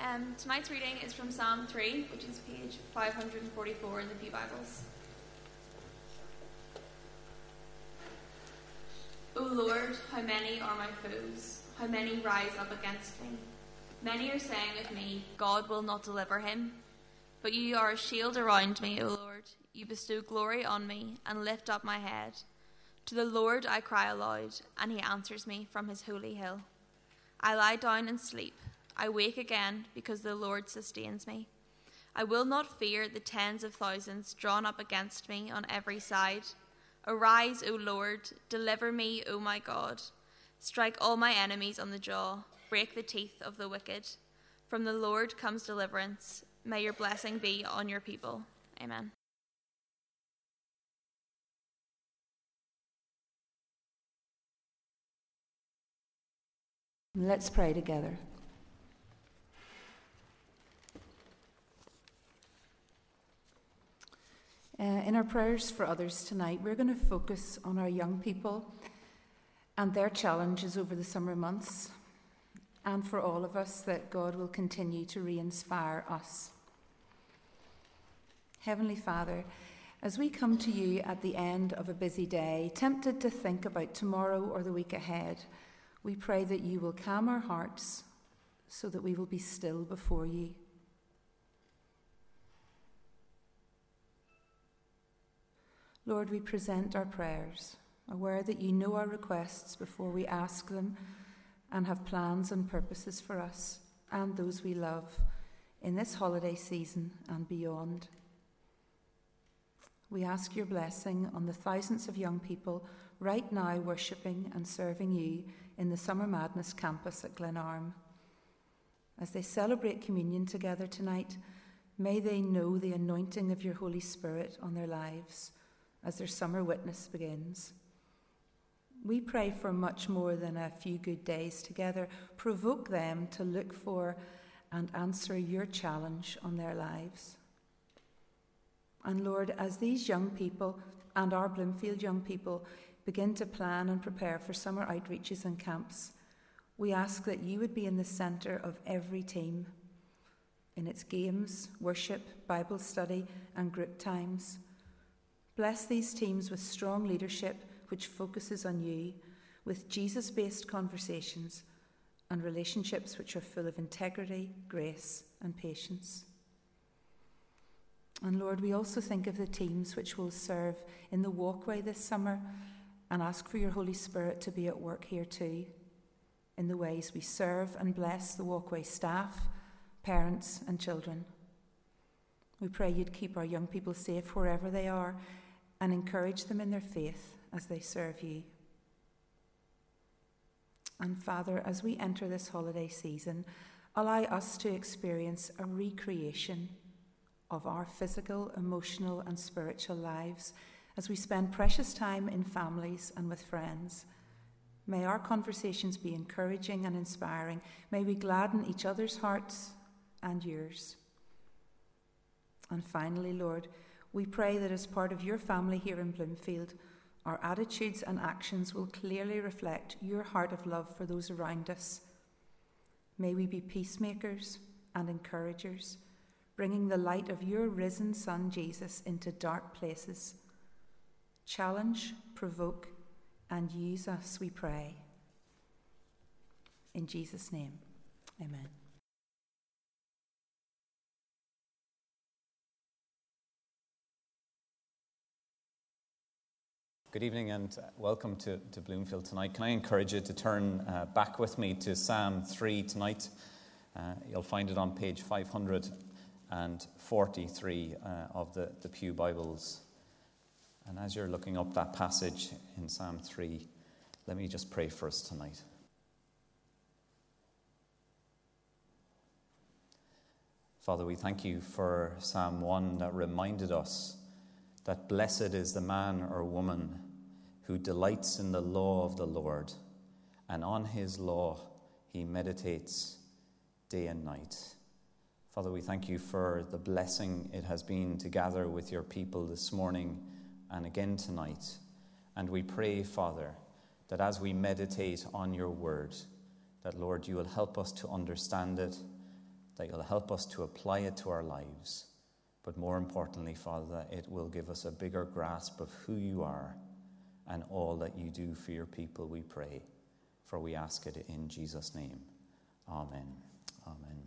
Um, tonight's reading is from Psalm 3, which is page 544 in the Pew Bibles. O Lord, how many are my foes? How many rise up against me? Many are saying of me, God will not deliver him. But you are a shield around me, O Lord. You bestow glory on me and lift up my head. To the Lord I cry aloud, and he answers me from his holy hill. I lie down and sleep. I wake again because the Lord sustains me. I will not fear the tens of thousands drawn up against me on every side. Arise, O Lord, deliver me, O my God. Strike all my enemies on the jaw, break the teeth of the wicked. From the Lord comes deliverance. May your blessing be on your people. Amen. Let's pray together. Uh, in our prayers for others tonight, we're going to focus on our young people and their challenges over the summer months, and for all of us that God will continue to re inspire us. Heavenly Father, as we come to you at the end of a busy day, tempted to think about tomorrow or the week ahead, we pray that you will calm our hearts so that we will be still before you. Lord, we present our prayers, aware that you know our requests before we ask them and have plans and purposes for us and those we love in this holiday season and beyond. We ask your blessing on the thousands of young people right now worshipping and serving you in the Summer Madness campus at Glenarm. As they celebrate communion together tonight, may they know the anointing of your Holy Spirit on their lives as their summer witness begins. We pray for much more than a few good days together. Provoke them to look for and answer your challenge on their lives. And Lord, as these young people and our Bloomfield young people begin to plan and prepare for summer outreaches and camps, we ask that you would be in the centre of every team in its games, worship, Bible study, and group times. Bless these teams with strong leadership which focuses on you, with Jesus based conversations and relationships which are full of integrity, grace, and patience. And Lord, we also think of the teams which will serve in the walkway this summer and ask for your Holy Spirit to be at work here too, in the ways we serve and bless the walkway staff, parents, and children. We pray you'd keep our young people safe wherever they are and encourage them in their faith as they serve you. And Father, as we enter this holiday season, allow us to experience a recreation of our physical, emotional, and spiritual lives as we spend precious time in families and with friends. May our conversations be encouraging and inspiring. May we gladden each other's hearts and yours. And finally, Lord, we pray that as part of your family here in Bloomfield, our attitudes and actions will clearly reflect your heart of love for those around us. May we be peacemakers and encouragers, bringing the light of your risen Son Jesus into dark places. Challenge, provoke, and use us, we pray. In Jesus' name, amen. Good evening and welcome to, to Bloomfield tonight. Can I encourage you to turn uh, back with me to Psalm 3 tonight? Uh, you'll find it on page 543 uh, of the, the Pew Bibles. And as you're looking up that passage in Psalm 3, let me just pray for us tonight. Father, we thank you for Psalm 1 that reminded us that blessed is the man or woman who delights in the law of the Lord, and on his law he meditates day and night. Father, we thank you for the blessing it has been to gather with your people this morning and again tonight. And we pray, Father, that as we meditate on your word, that, Lord, you will help us to understand it, that you'll help us to apply it to our lives. But more importantly, Father, it will give us a bigger grasp of who you are and all that you do for your people, we pray. For we ask it in Jesus' name. Amen. Amen.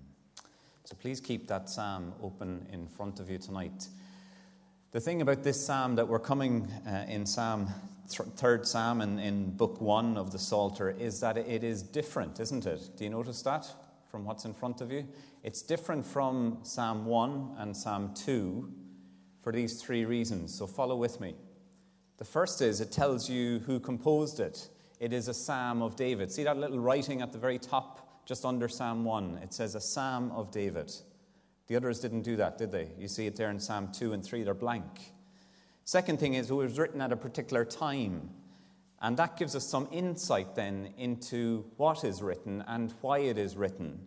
So please keep that psalm open in front of you tonight. The thing about this psalm that we're coming uh, in Psalm, th- third psalm in, in book one of the Psalter, is that it is different, isn't it? Do you notice that from what's in front of you? It's different from Psalm 1 and Psalm 2 for these three reasons. So follow with me. The first is it tells you who composed it. It is a psalm of David. See that little writing at the very top, just under Psalm 1? It says a psalm of David. The others didn't do that, did they? You see it there in Psalm 2 and 3, they're blank. Second thing is it was written at a particular time. And that gives us some insight then into what is written and why it is written.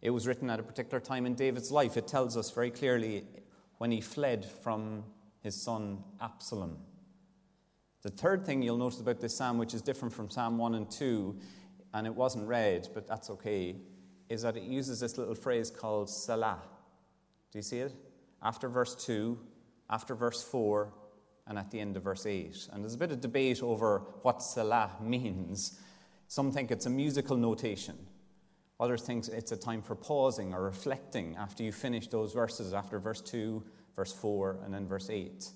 It was written at a particular time in David's life. It tells us very clearly when he fled from his son Absalom. The third thing you'll notice about this psalm, which is different from Psalm 1 and 2, and it wasn't read, but that's okay, is that it uses this little phrase called Selah. Do you see it? After verse 2, after verse 4, and at the end of verse 8. And there's a bit of debate over what selah means. Some think it's a musical notation. Others think it's a time for pausing or reflecting after you finish those verses, after verse 2, verse 4, and then verse 8.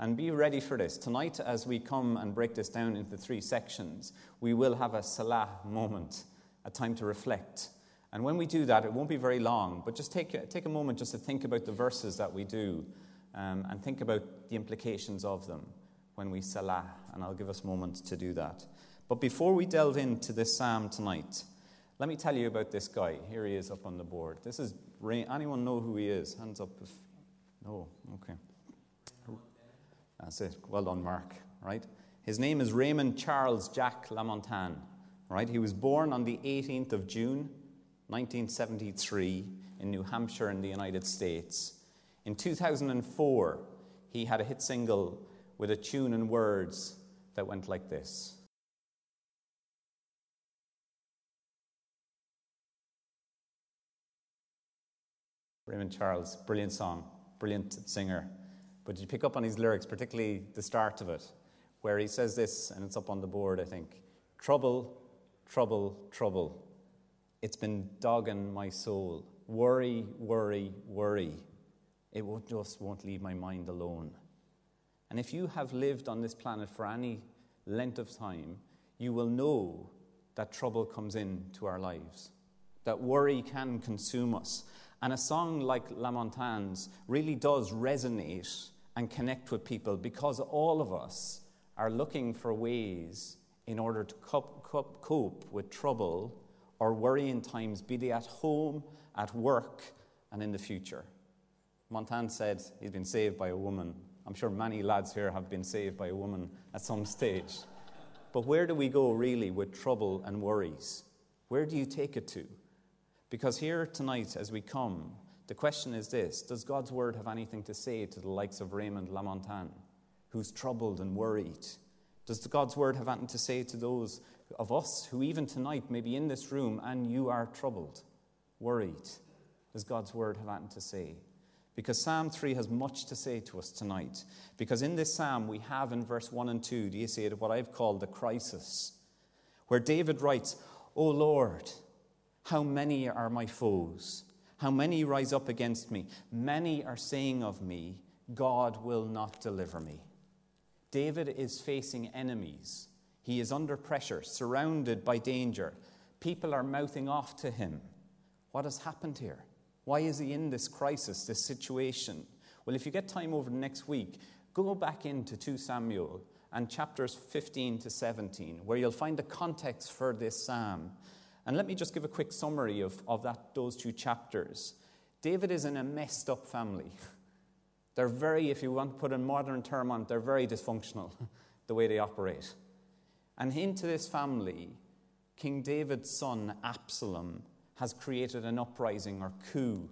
And be ready for this. Tonight, as we come and break this down into three sections, we will have a Selah moment, a time to reflect. And when we do that, it won't be very long, but just take, take a moment just to think about the verses that we do um, and think about the implications of them when we Selah. And I'll give us moments to do that. But before we delve into this psalm tonight, let me tell you about this guy. Here he is up on the board. This is Ray. Anyone know who he is? Hands up if. No, okay. That's it. Well done, Mark. Right? His name is Raymond Charles Jack Lamontagne. Right? He was born on the 18th of June, 1973, in New Hampshire, in the United States. In 2004, he had a hit single with a tune and words that went like this. Raymond Charles, brilliant song, brilliant singer. But you pick up on his lyrics, particularly the start of it, where he says this, and it's up on the board, I think Trouble, trouble, trouble. It's been dogging my soul. Worry, worry, worry. It just won't leave my mind alone. And if you have lived on this planet for any length of time, you will know that trouble comes into our lives, that worry can consume us. And a song like Lamontagne's really does resonate and connect with people because all of us are looking for ways in order to cope, cope with trouble or worrying times, be they at home, at work, and in the future. Montaigne said he's been saved by a woman. I'm sure many lads here have been saved by a woman at some stage. But where do we go really with trouble and worries? Where do you take it to? Because here tonight, as we come, the question is this Does God's word have anything to say to the likes of Raymond Lamontagne, who's troubled and worried? Does God's word have anything to say to those of us who, even tonight, may be in this room and you are troubled, worried? Does God's word have anything to say? Because Psalm 3 has much to say to us tonight. Because in this psalm, we have in verse 1 and 2, do you see it, what I've called the crisis, where David writes, O Lord, how many are my foes? How many rise up against me? Many are saying of me, God will not deliver me. David is facing enemies. He is under pressure, surrounded by danger. People are mouthing off to him. What has happened here? Why is he in this crisis, this situation? Well, if you get time over the next week, go back into 2 Samuel and chapters 15 to 17, where you'll find the context for this psalm. And let me just give a quick summary of, of that, those two chapters. David is in a messed up family. They're very, if you want to put a modern term on it, they're very dysfunctional, the way they operate. And into this family, King David's son, Absalom, has created an uprising or coup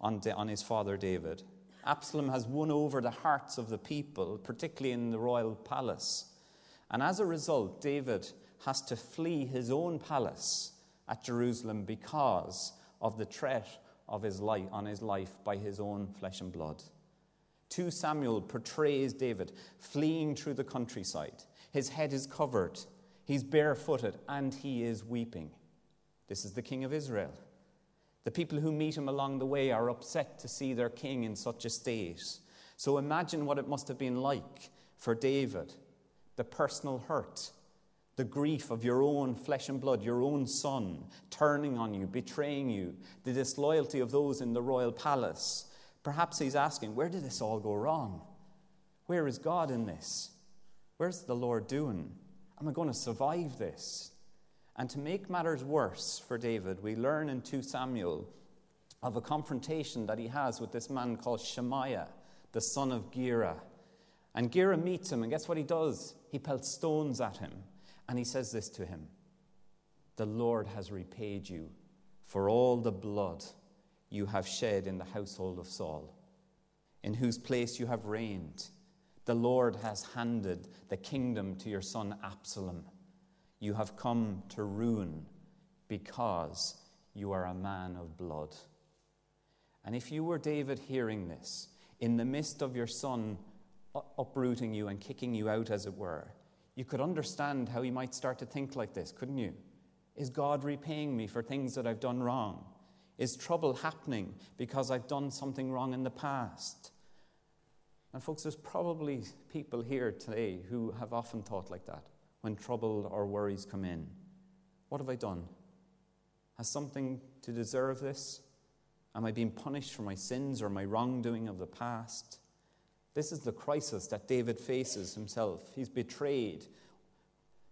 on, on his father David. Absalom has won over the hearts of the people, particularly in the royal palace. And as a result, David has to flee his own palace at Jerusalem because of the threat of his life, on his life by his own flesh and blood. 2 Samuel portrays David fleeing through the countryside. His head is covered, he's barefooted, and he is weeping. This is the king of Israel. The people who meet him along the way are upset to see their king in such a state. So imagine what it must have been like for David the personal hurt, the grief of your own flesh and blood, your own son turning on you, betraying you, the disloyalty of those in the royal palace. Perhaps he's asking, Where did this all go wrong? Where is God in this? Where's the Lord doing? Am I going to survive this? And to make matters worse for David, we learn in 2 Samuel of a confrontation that he has with this man called Shimei, the son of Gera. And Gera meets him, and guess what he does? He pelts stones at him, and he says this to him The Lord has repaid you for all the blood you have shed in the household of Saul, in whose place you have reigned. The Lord has handed the kingdom to your son Absalom. You have come to ruin because you are a man of blood. And if you were David hearing this, in the midst of your son uprooting you and kicking you out, as it were, you could understand how he might start to think like this, couldn't you? Is God repaying me for things that I've done wrong? Is trouble happening because I've done something wrong in the past? And, folks, there's probably people here today who have often thought like that when trouble or worries come in. What have I done? Has something to deserve this? Am I being punished for my sins or my wrongdoing of the past? This is the crisis that David faces himself. He's betrayed,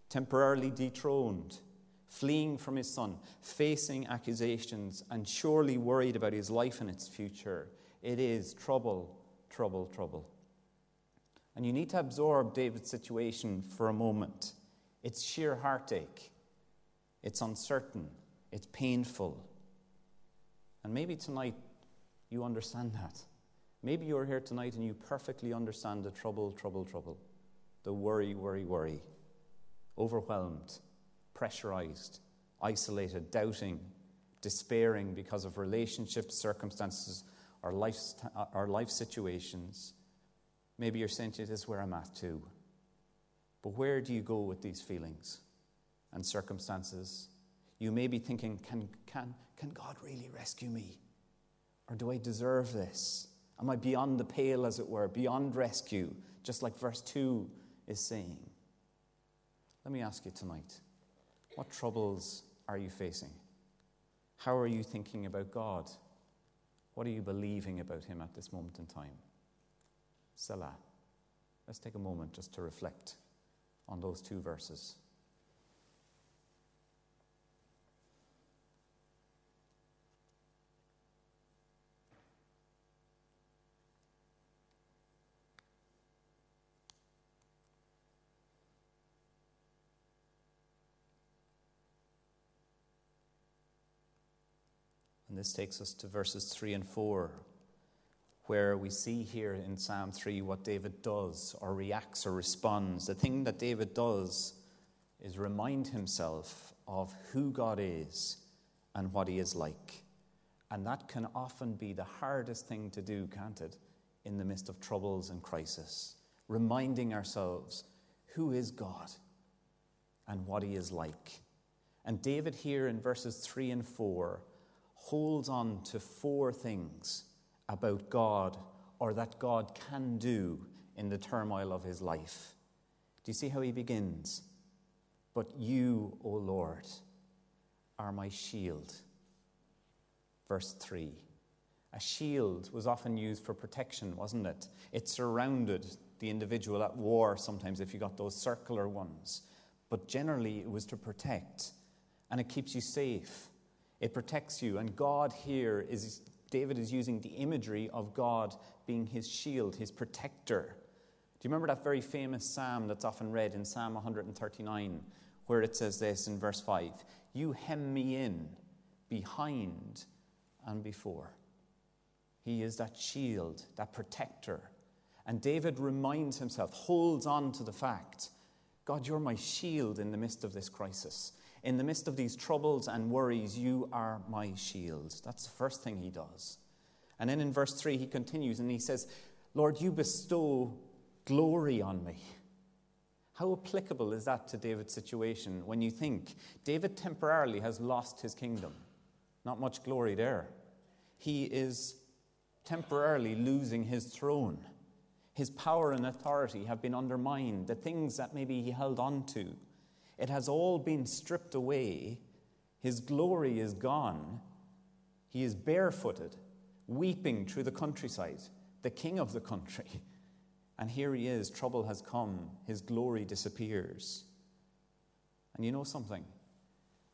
temporarily dethroned, fleeing from his son, facing accusations, and surely worried about his life and its future. It is trouble, trouble, trouble. And you need to absorb David's situation for a moment. It's sheer heartache, it's uncertain, it's painful. And maybe tonight you understand that. Maybe you're here tonight and you perfectly understand the trouble, trouble, trouble, the worry, worry, worry, overwhelmed, pressurized, isolated, doubting, despairing because of relationships, circumstances, or life, or life situations. Maybe you're saying to this is where I'm at too. But where do you go with these feelings and circumstances? You may be thinking, can, can, can God really rescue me? Or do I deserve this? Am I beyond the pale, as it were, beyond rescue, just like verse 2 is saying? Let me ask you tonight what troubles are you facing? How are you thinking about God? What are you believing about Him at this moment in time? Selah. Let's take a moment just to reflect on those two verses. And this takes us to verses 3 and 4, where we see here in Psalm 3 what David does or reacts or responds. The thing that David does is remind himself of who God is and what he is like. And that can often be the hardest thing to do, can't it, in the midst of troubles and crisis? Reminding ourselves who is God and what he is like. And David, here in verses 3 and 4, holds on to four things about God or that God can do in the turmoil of his life. Do you see how he begins? But you, O Lord, are my shield. Verse 3. A shield was often used for protection, wasn't it? It surrounded the individual at war sometimes if you got those circular ones. But generally, it was to protect, and it keeps you safe. It protects you. And God here is, David is using the imagery of God being his shield, his protector. Do you remember that very famous psalm that's often read in Psalm 139, where it says this in verse 5 You hem me in behind and before. He is that shield, that protector. And David reminds himself, holds on to the fact God, you're my shield in the midst of this crisis. In the midst of these troubles and worries, you are my shield. That's the first thing he does. And then in verse 3, he continues and he says, Lord, you bestow glory on me. How applicable is that to David's situation when you think David temporarily has lost his kingdom? Not much glory there. He is temporarily losing his throne. His power and authority have been undermined. The things that maybe he held on to, it has all been stripped away. His glory is gone. He is barefooted, weeping through the countryside, the king of the country. And here he is, trouble has come, his glory disappears. And you know something?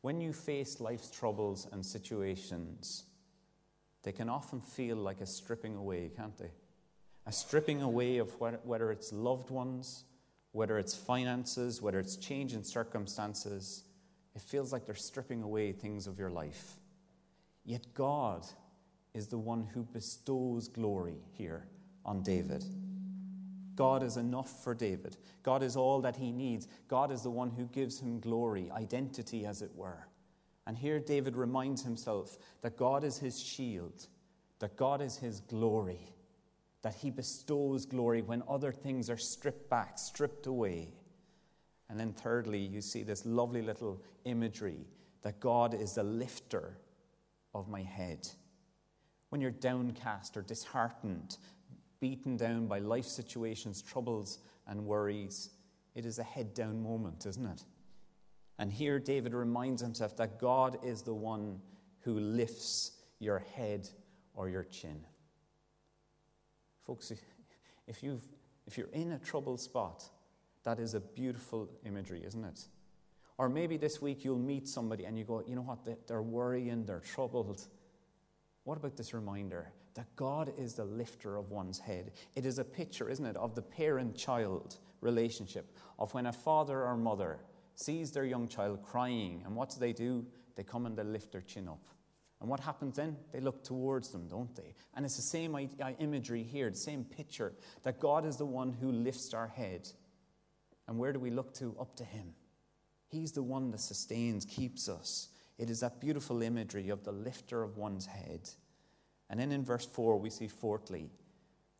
When you face life's troubles and situations, they can often feel like a stripping away, can't they? A stripping away of whether it's loved ones, whether it's finances, whether it's change in circumstances. It feels like they're stripping away things of your life. Yet God is the one who bestows glory here on David. God is enough for David. God is all that he needs. God is the one who gives him glory, identity, as it were. And here David reminds himself that God is his shield, that God is his glory, that he bestows glory when other things are stripped back, stripped away. And then, thirdly, you see this lovely little imagery that God is the lifter of my head. When you're downcast or disheartened, beaten down by life situations, troubles, and worries, it is a head down moment, isn't it? And here David reminds himself that God is the one who lifts your head or your chin. Folks, if, you've, if you're in a troubled spot, that is a beautiful imagery, isn't it? Or maybe this week you'll meet somebody and you go, you know what, they're worrying, they're troubled. What about this reminder that God is the lifter of one's head? It is a picture, isn't it, of the parent child relationship, of when a father or mother sees their young child crying, and what do they do? They come and they lift their chin up. And what happens then? They look towards them, don't they? And it's the same imagery here, the same picture that God is the one who lifts our head. And where do we look to? Up to Him. He's the one that sustains, keeps us. It is that beautiful imagery of the lifter of one's head. And then in verse 4, we see fourthly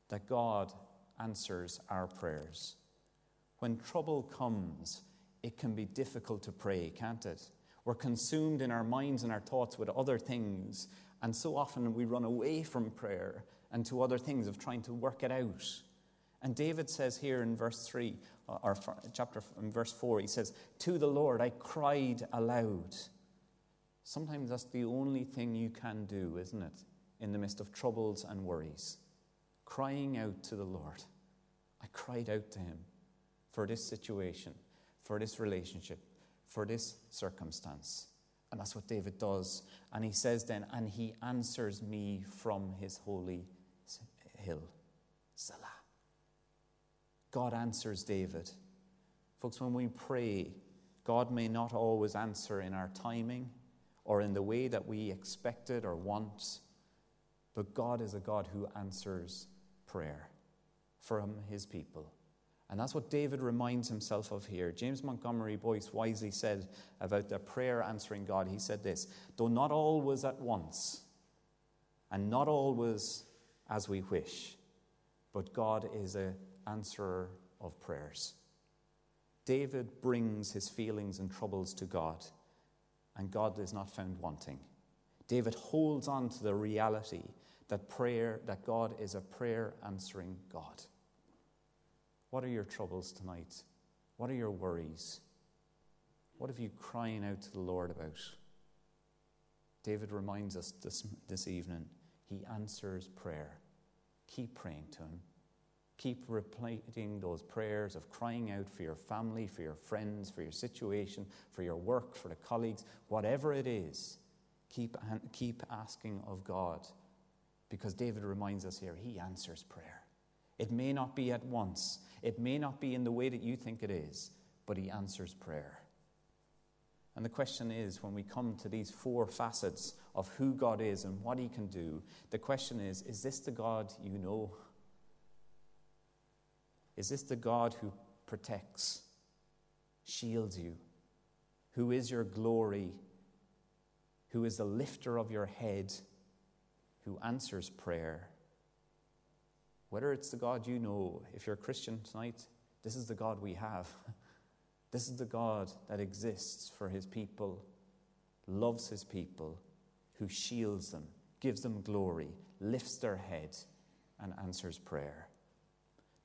that God answers our prayers. When trouble comes, it can be difficult to pray, can't it? We're consumed in our minds and our thoughts with other things, and so often we run away from prayer and to other things of trying to work it out. And David says here in verse 3, uh, or chapter in verse 4, he says, To the Lord I cried aloud. Sometimes that's the only thing you can do, isn't it? In the midst of troubles and worries. Crying out to the Lord. I cried out to him for this situation for this relationship, for this circumstance. And that's what David does. And he says then, and he answers me from his holy hill. Selah. God answers David. Folks, when we pray, God may not always answer in our timing or in the way that we expected or want, but God is a God who answers prayer from his people. And that's what David reminds himself of here. James Montgomery Boice wisely said about the prayer answering God, he said this Though not always at once, and not always as we wish, but God is an answerer of prayers. David brings his feelings and troubles to God, and God is not found wanting. David holds on to the reality that prayer, that God is a prayer answering God. What are your troubles tonight? What are your worries? What have you crying out to the Lord about? David reminds us this, this evening he answers prayer. Keep praying to him. Keep repeating those prayers of crying out for your family, for your friends, for your situation, for your work, for the colleagues, whatever it is. Keep, keep asking of God because David reminds us here he answers prayer. It may not be at once, it may not be in the way that you think it is, but He answers prayer. And the question is when we come to these four facets of who God is and what He can do, the question is is this the God you know? Is this the God who protects, shields you, who is your glory, who is the lifter of your head, who answers prayer. Whether it's the God you know, if you're a Christian tonight, this is the God we have. This is the God that exists for his people, loves his people, who shields them, gives them glory, lifts their head, and answers prayer.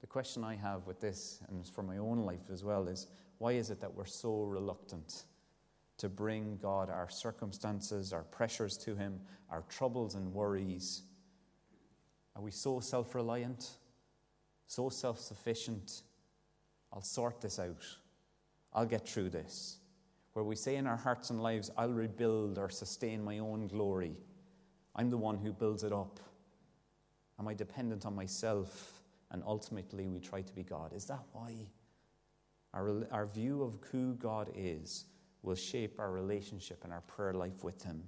The question I have with this, and for my own life as well, is why is it that we're so reluctant to bring God our circumstances, our pressures to Him, our troubles and worries? Are we so self reliant, so self sufficient? I'll sort this out. I'll get through this. Where we say in our hearts and lives, I'll rebuild or sustain my own glory. I'm the one who builds it up. Am I dependent on myself? And ultimately, we try to be God. Is that why? Our, our view of who God is will shape our relationship and our prayer life with Him.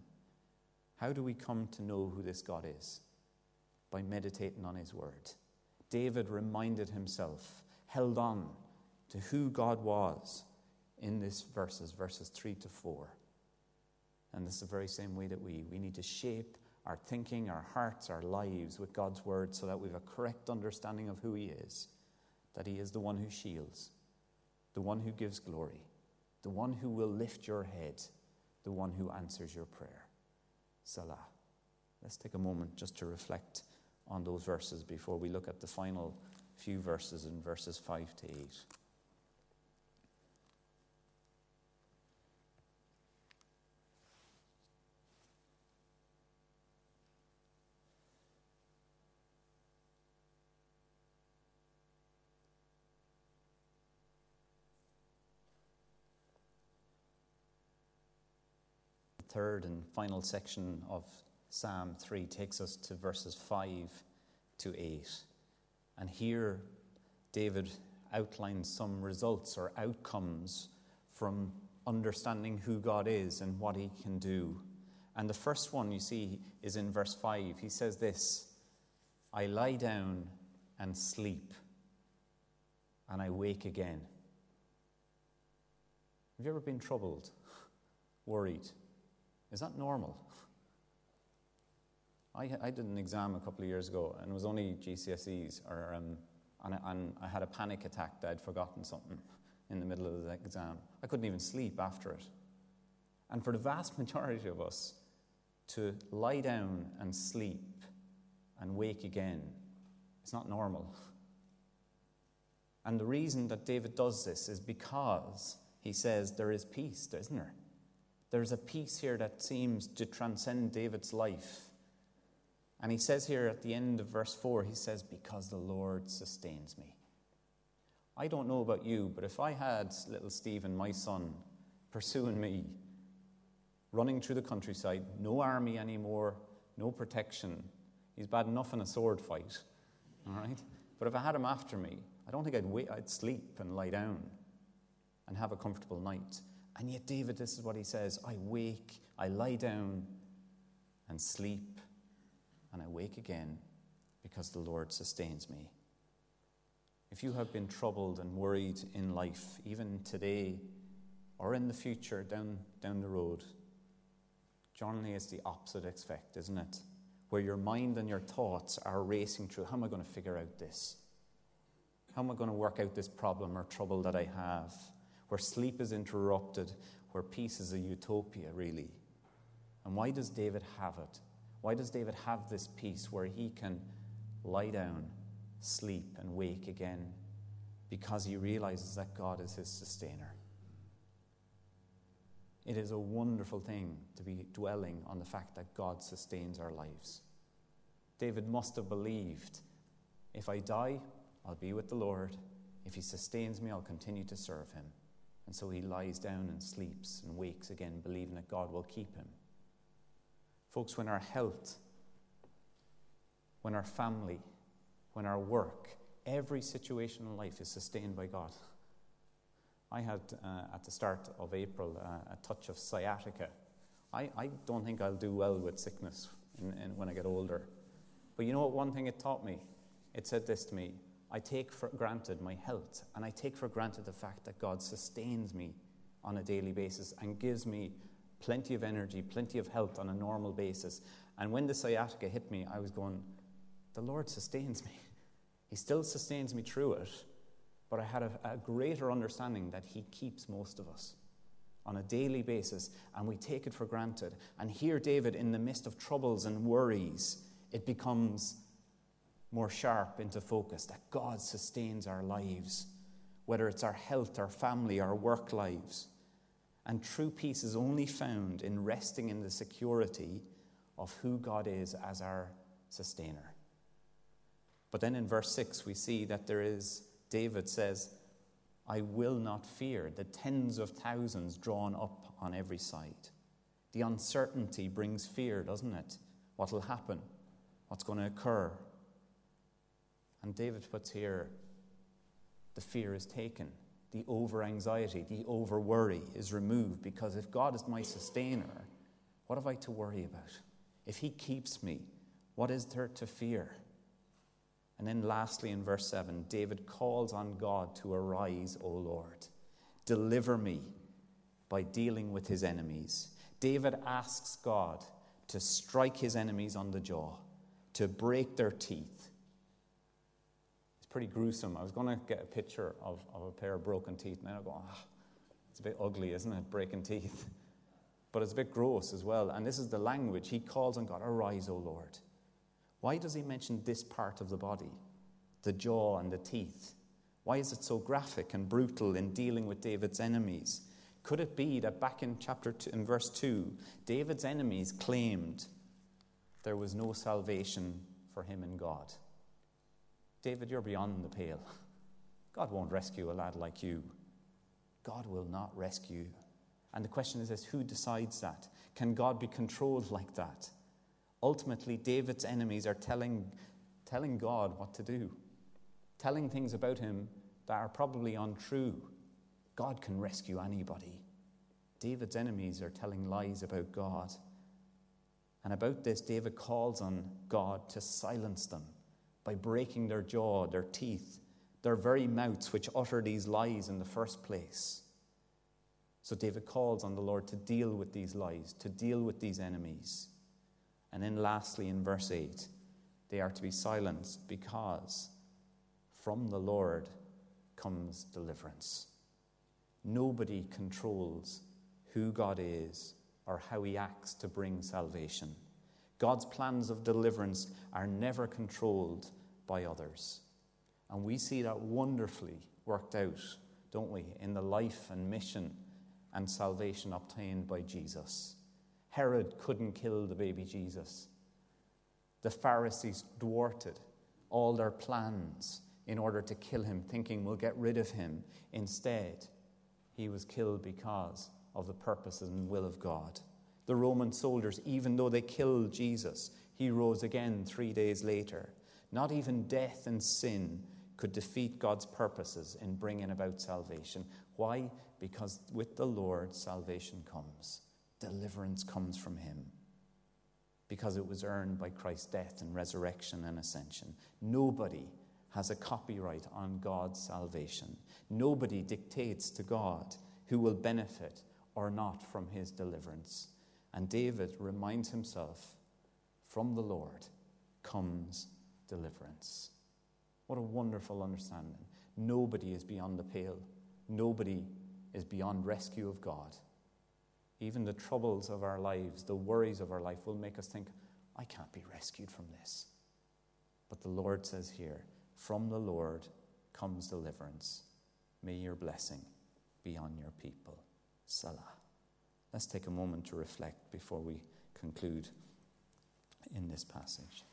How do we come to know who this God is? By meditating on His Word. David reminded himself, held on to who God was in these verses, verses 3 to 4. And this is the very same way that we, we need to shape our thinking, our hearts, our lives with God's word so that we have a correct understanding of who He is, that He is the one who shields, the one who gives glory, the one who will lift your head, the one who answers your prayer. Selah. Let's take a moment just to reflect on those verses before we look at the final few verses in verses 5 to 8. third and final section of Psalm 3 takes us to verses 5 to 8. And here, David outlines some results or outcomes from understanding who God is and what he can do. And the first one you see is in verse 5. He says this I lie down and sleep, and I wake again. Have you ever been troubled, worried, is that normal? I, I did an exam a couple of years ago, and it was only GCSEs, or, um, and, I, and I had a panic attack that I'd forgotten something in the middle of the exam. I couldn't even sleep after it. And for the vast majority of us, to lie down and sleep and wake again, it's not normal. And the reason that David does this is because he says there is peace, isn't there? There's a peace here that seems to transcend David's life. And he says here at the end of verse 4, he says, Because the Lord sustains me. I don't know about you, but if I had little Stephen, my son, pursuing me, running through the countryside, no army anymore, no protection, he's bad enough in a sword fight, all right? But if I had him after me, I don't think I'd, wait, I'd sleep and lie down and have a comfortable night. And yet, David, this is what he says I wake, I lie down and sleep, and I wake again because the Lord sustains me. If you have been troubled and worried in life, even today or in the future down, down the road, generally it's the opposite effect, isn't it? Where your mind and your thoughts are racing through how am I going to figure out this? How am I going to work out this problem or trouble that I have? where sleep is interrupted, where peace is a utopia, really. And why does David have it? Why does David have this peace where he can lie down, sleep, and wake again? Because he realizes that God is his sustainer. It is a wonderful thing to be dwelling on the fact that God sustains our lives. David must have believed if I die, I'll be with the Lord. If he sustains me, I'll continue to serve him. And so he lies down and sleeps and wakes again, believing that God will keep him. Folks, when our health, when our family, when our work, every situation in life is sustained by God. I had uh, at the start of April uh, a touch of sciatica. I, I don't think I'll do well with sickness in, in, when I get older. But you know what? One thing it taught me? It said this to me I take for granted my health, and I take for granted the fact that God sustains me on a daily basis and gives me plenty of energy, plenty of health on a normal basis. And when the sciatica hit me, I was going, the Lord sustains me. He still sustains me through it, but I had a, a greater understanding that He keeps most of us on a daily basis, and we take it for granted. And here, David, in the midst of troubles and worries, it becomes more sharp into focus that God sustains our lives, whether it's our health, our family, our work lives. And true peace is only found in resting in the security of who God is as our sustainer. But then in verse 6, we see that there is, David says, I will not fear the tens of thousands drawn up on every side. The uncertainty brings fear, doesn't it? What will happen? What's going to occur? And David puts here the fear is taken, the over anxiety, the over worry is removed because if God is my sustainer, what have I to worry about? If He keeps me, what is there to fear? And then, lastly, in verse 7, David calls on God to arise, O Lord. Deliver me by dealing with his enemies. David asks God to strike his enemies on the jaw, to break their teeth. Pretty gruesome. I was going to get a picture of, of a pair of broken teeth, and then I go, ah, it's a bit ugly, isn't it? Breaking teeth. But it's a bit gross as well. And this is the language. He calls on God, Arise, O Lord. Why does he mention this part of the body, the jaw and the teeth? Why is it so graphic and brutal in dealing with David's enemies? Could it be that back in chapter two, in verse 2, David's enemies claimed there was no salvation for him in God? David, you're beyond the pale. God won't rescue a lad like you. God will not rescue. And the question is this who decides that? Can God be controlled like that? Ultimately, David's enemies are telling, telling God what to do, telling things about him that are probably untrue. God can rescue anybody. David's enemies are telling lies about God. And about this, David calls on God to silence them by breaking their jaw, their teeth, their very mouths, which utter these lies in the first place. So David calls on the Lord to deal with these lies, to deal with these enemies. And then, lastly, in verse 8, they are to be silenced because from the Lord comes deliverance. Nobody controls who God is or how he acts to bring salvation. God's plans of deliverance are never controlled by others. And we see that wonderfully worked out, don't we, in the life and mission and salvation obtained by Jesus. Herod couldn't kill the baby Jesus. The Pharisees thwarted all their plans in order to kill him, thinking we'll get rid of him. Instead, he was killed because of the purposes and will of God. The Roman soldiers, even though they killed Jesus, he rose again three days later. Not even death and sin could defeat God's purposes in bringing about salvation. Why? Because with the Lord, salvation comes deliverance comes from him because it was earned by Christ's death and resurrection and ascension. Nobody has a copyright on God's salvation. Nobody dictates to God who will benefit or not from his deliverance. And David reminds himself from the Lord comes deliverance. What a wonderful understanding. Nobody is beyond the pale, nobody is beyond rescue of God. Even the troubles of our lives, the worries of our life will make us think, I can't be rescued from this. But the Lord says here, from the Lord comes deliverance. May your blessing be on your people. Selah. Let's take a moment to reflect before we conclude in this passage.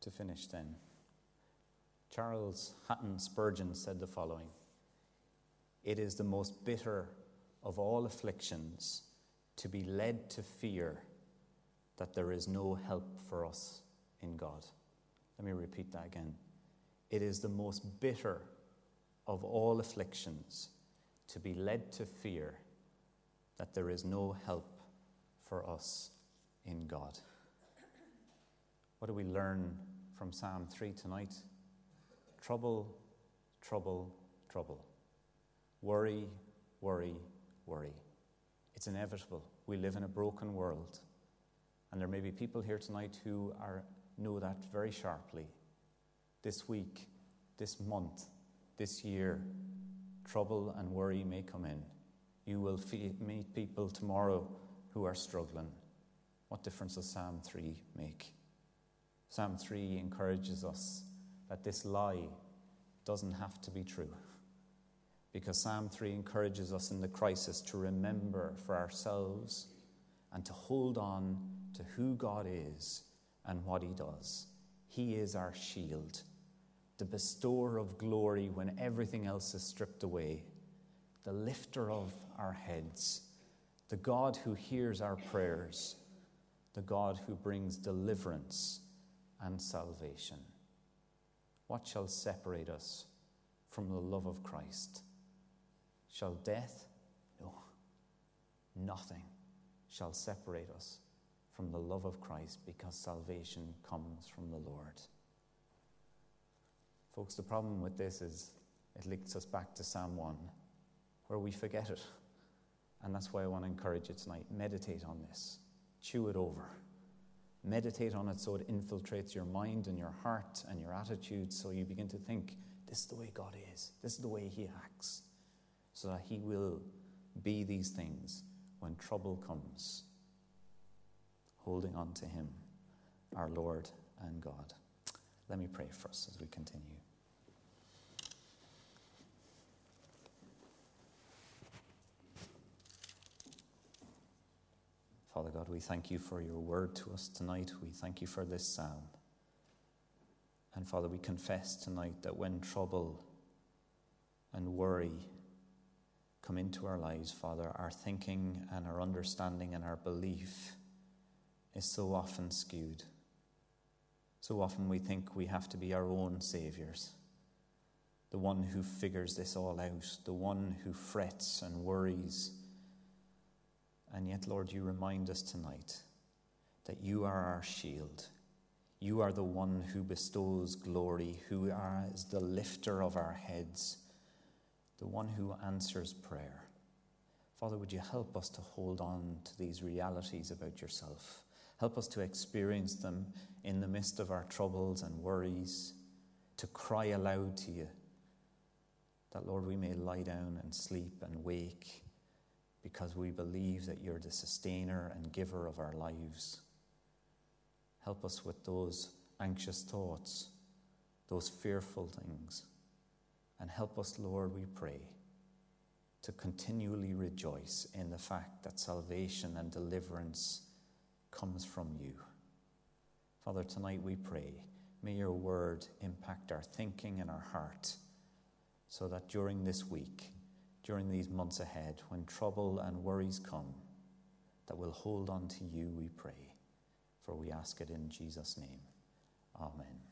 to finish then. Charles Haddon Spurgeon said the following It is the most bitter of all afflictions to be led to fear that there is no help for us in God. Let me repeat that again. It is the most bitter of all afflictions to be led to fear that there is no help for us in God. What do we learn from Psalm 3 tonight? Trouble, trouble, trouble. Worry, worry, worry. It's inevitable. We live in a broken world. And there may be people here tonight who are, know that very sharply. This week, this month, this year, trouble and worry may come in. You will meet people tomorrow who are struggling. What difference does Psalm 3 make? Psalm 3 encourages us that this lie doesn't have to be true. Because Psalm 3 encourages us in the crisis to remember for ourselves and to hold on to who God is and what He does. He is our shield, the bestower of glory when everything else is stripped away, the lifter of our heads, the God who hears our prayers, the God who brings deliverance and salvation. What shall separate us from the love of Christ? Shall death? No. Nothing shall separate us from the love of Christ because salvation comes from the Lord. Folks, the problem with this is it links us back to Psalm 1, where we forget it. And that's why I want to encourage you tonight. Meditate on this, chew it over. Meditate on it so it infiltrates your mind and your heart and your attitude so you begin to think, this is the way God is, this is the way He acts, so that He will be these things when trouble comes. Holding on to Him, our Lord and God. Let me pray for us as we continue. Father God, we thank you for your word to us tonight. We thank you for this psalm. And Father, we confess tonight that when trouble and worry come into our lives, Father, our thinking and our understanding and our belief is so often skewed. So often we think we have to be our own saviors, the one who figures this all out, the one who frets and worries and yet, Lord, you remind us tonight that you are our shield. You are the one who bestows glory, who is the lifter of our heads, the one who answers prayer. Father, would you help us to hold on to these realities about yourself? Help us to experience them in the midst of our troubles and worries, to cry aloud to you, that, Lord, we may lie down and sleep and wake because we believe that you're the sustainer and giver of our lives. Help us with those anxious thoughts, those fearful things. And help us, Lord, we pray, to continually rejoice in the fact that salvation and deliverance comes from you. Father, tonight we pray, may your word impact our thinking and our heart so that during this week, during these months ahead when trouble and worries come, that we'll hold on to you, we pray. For we ask it in Jesus' name. Amen.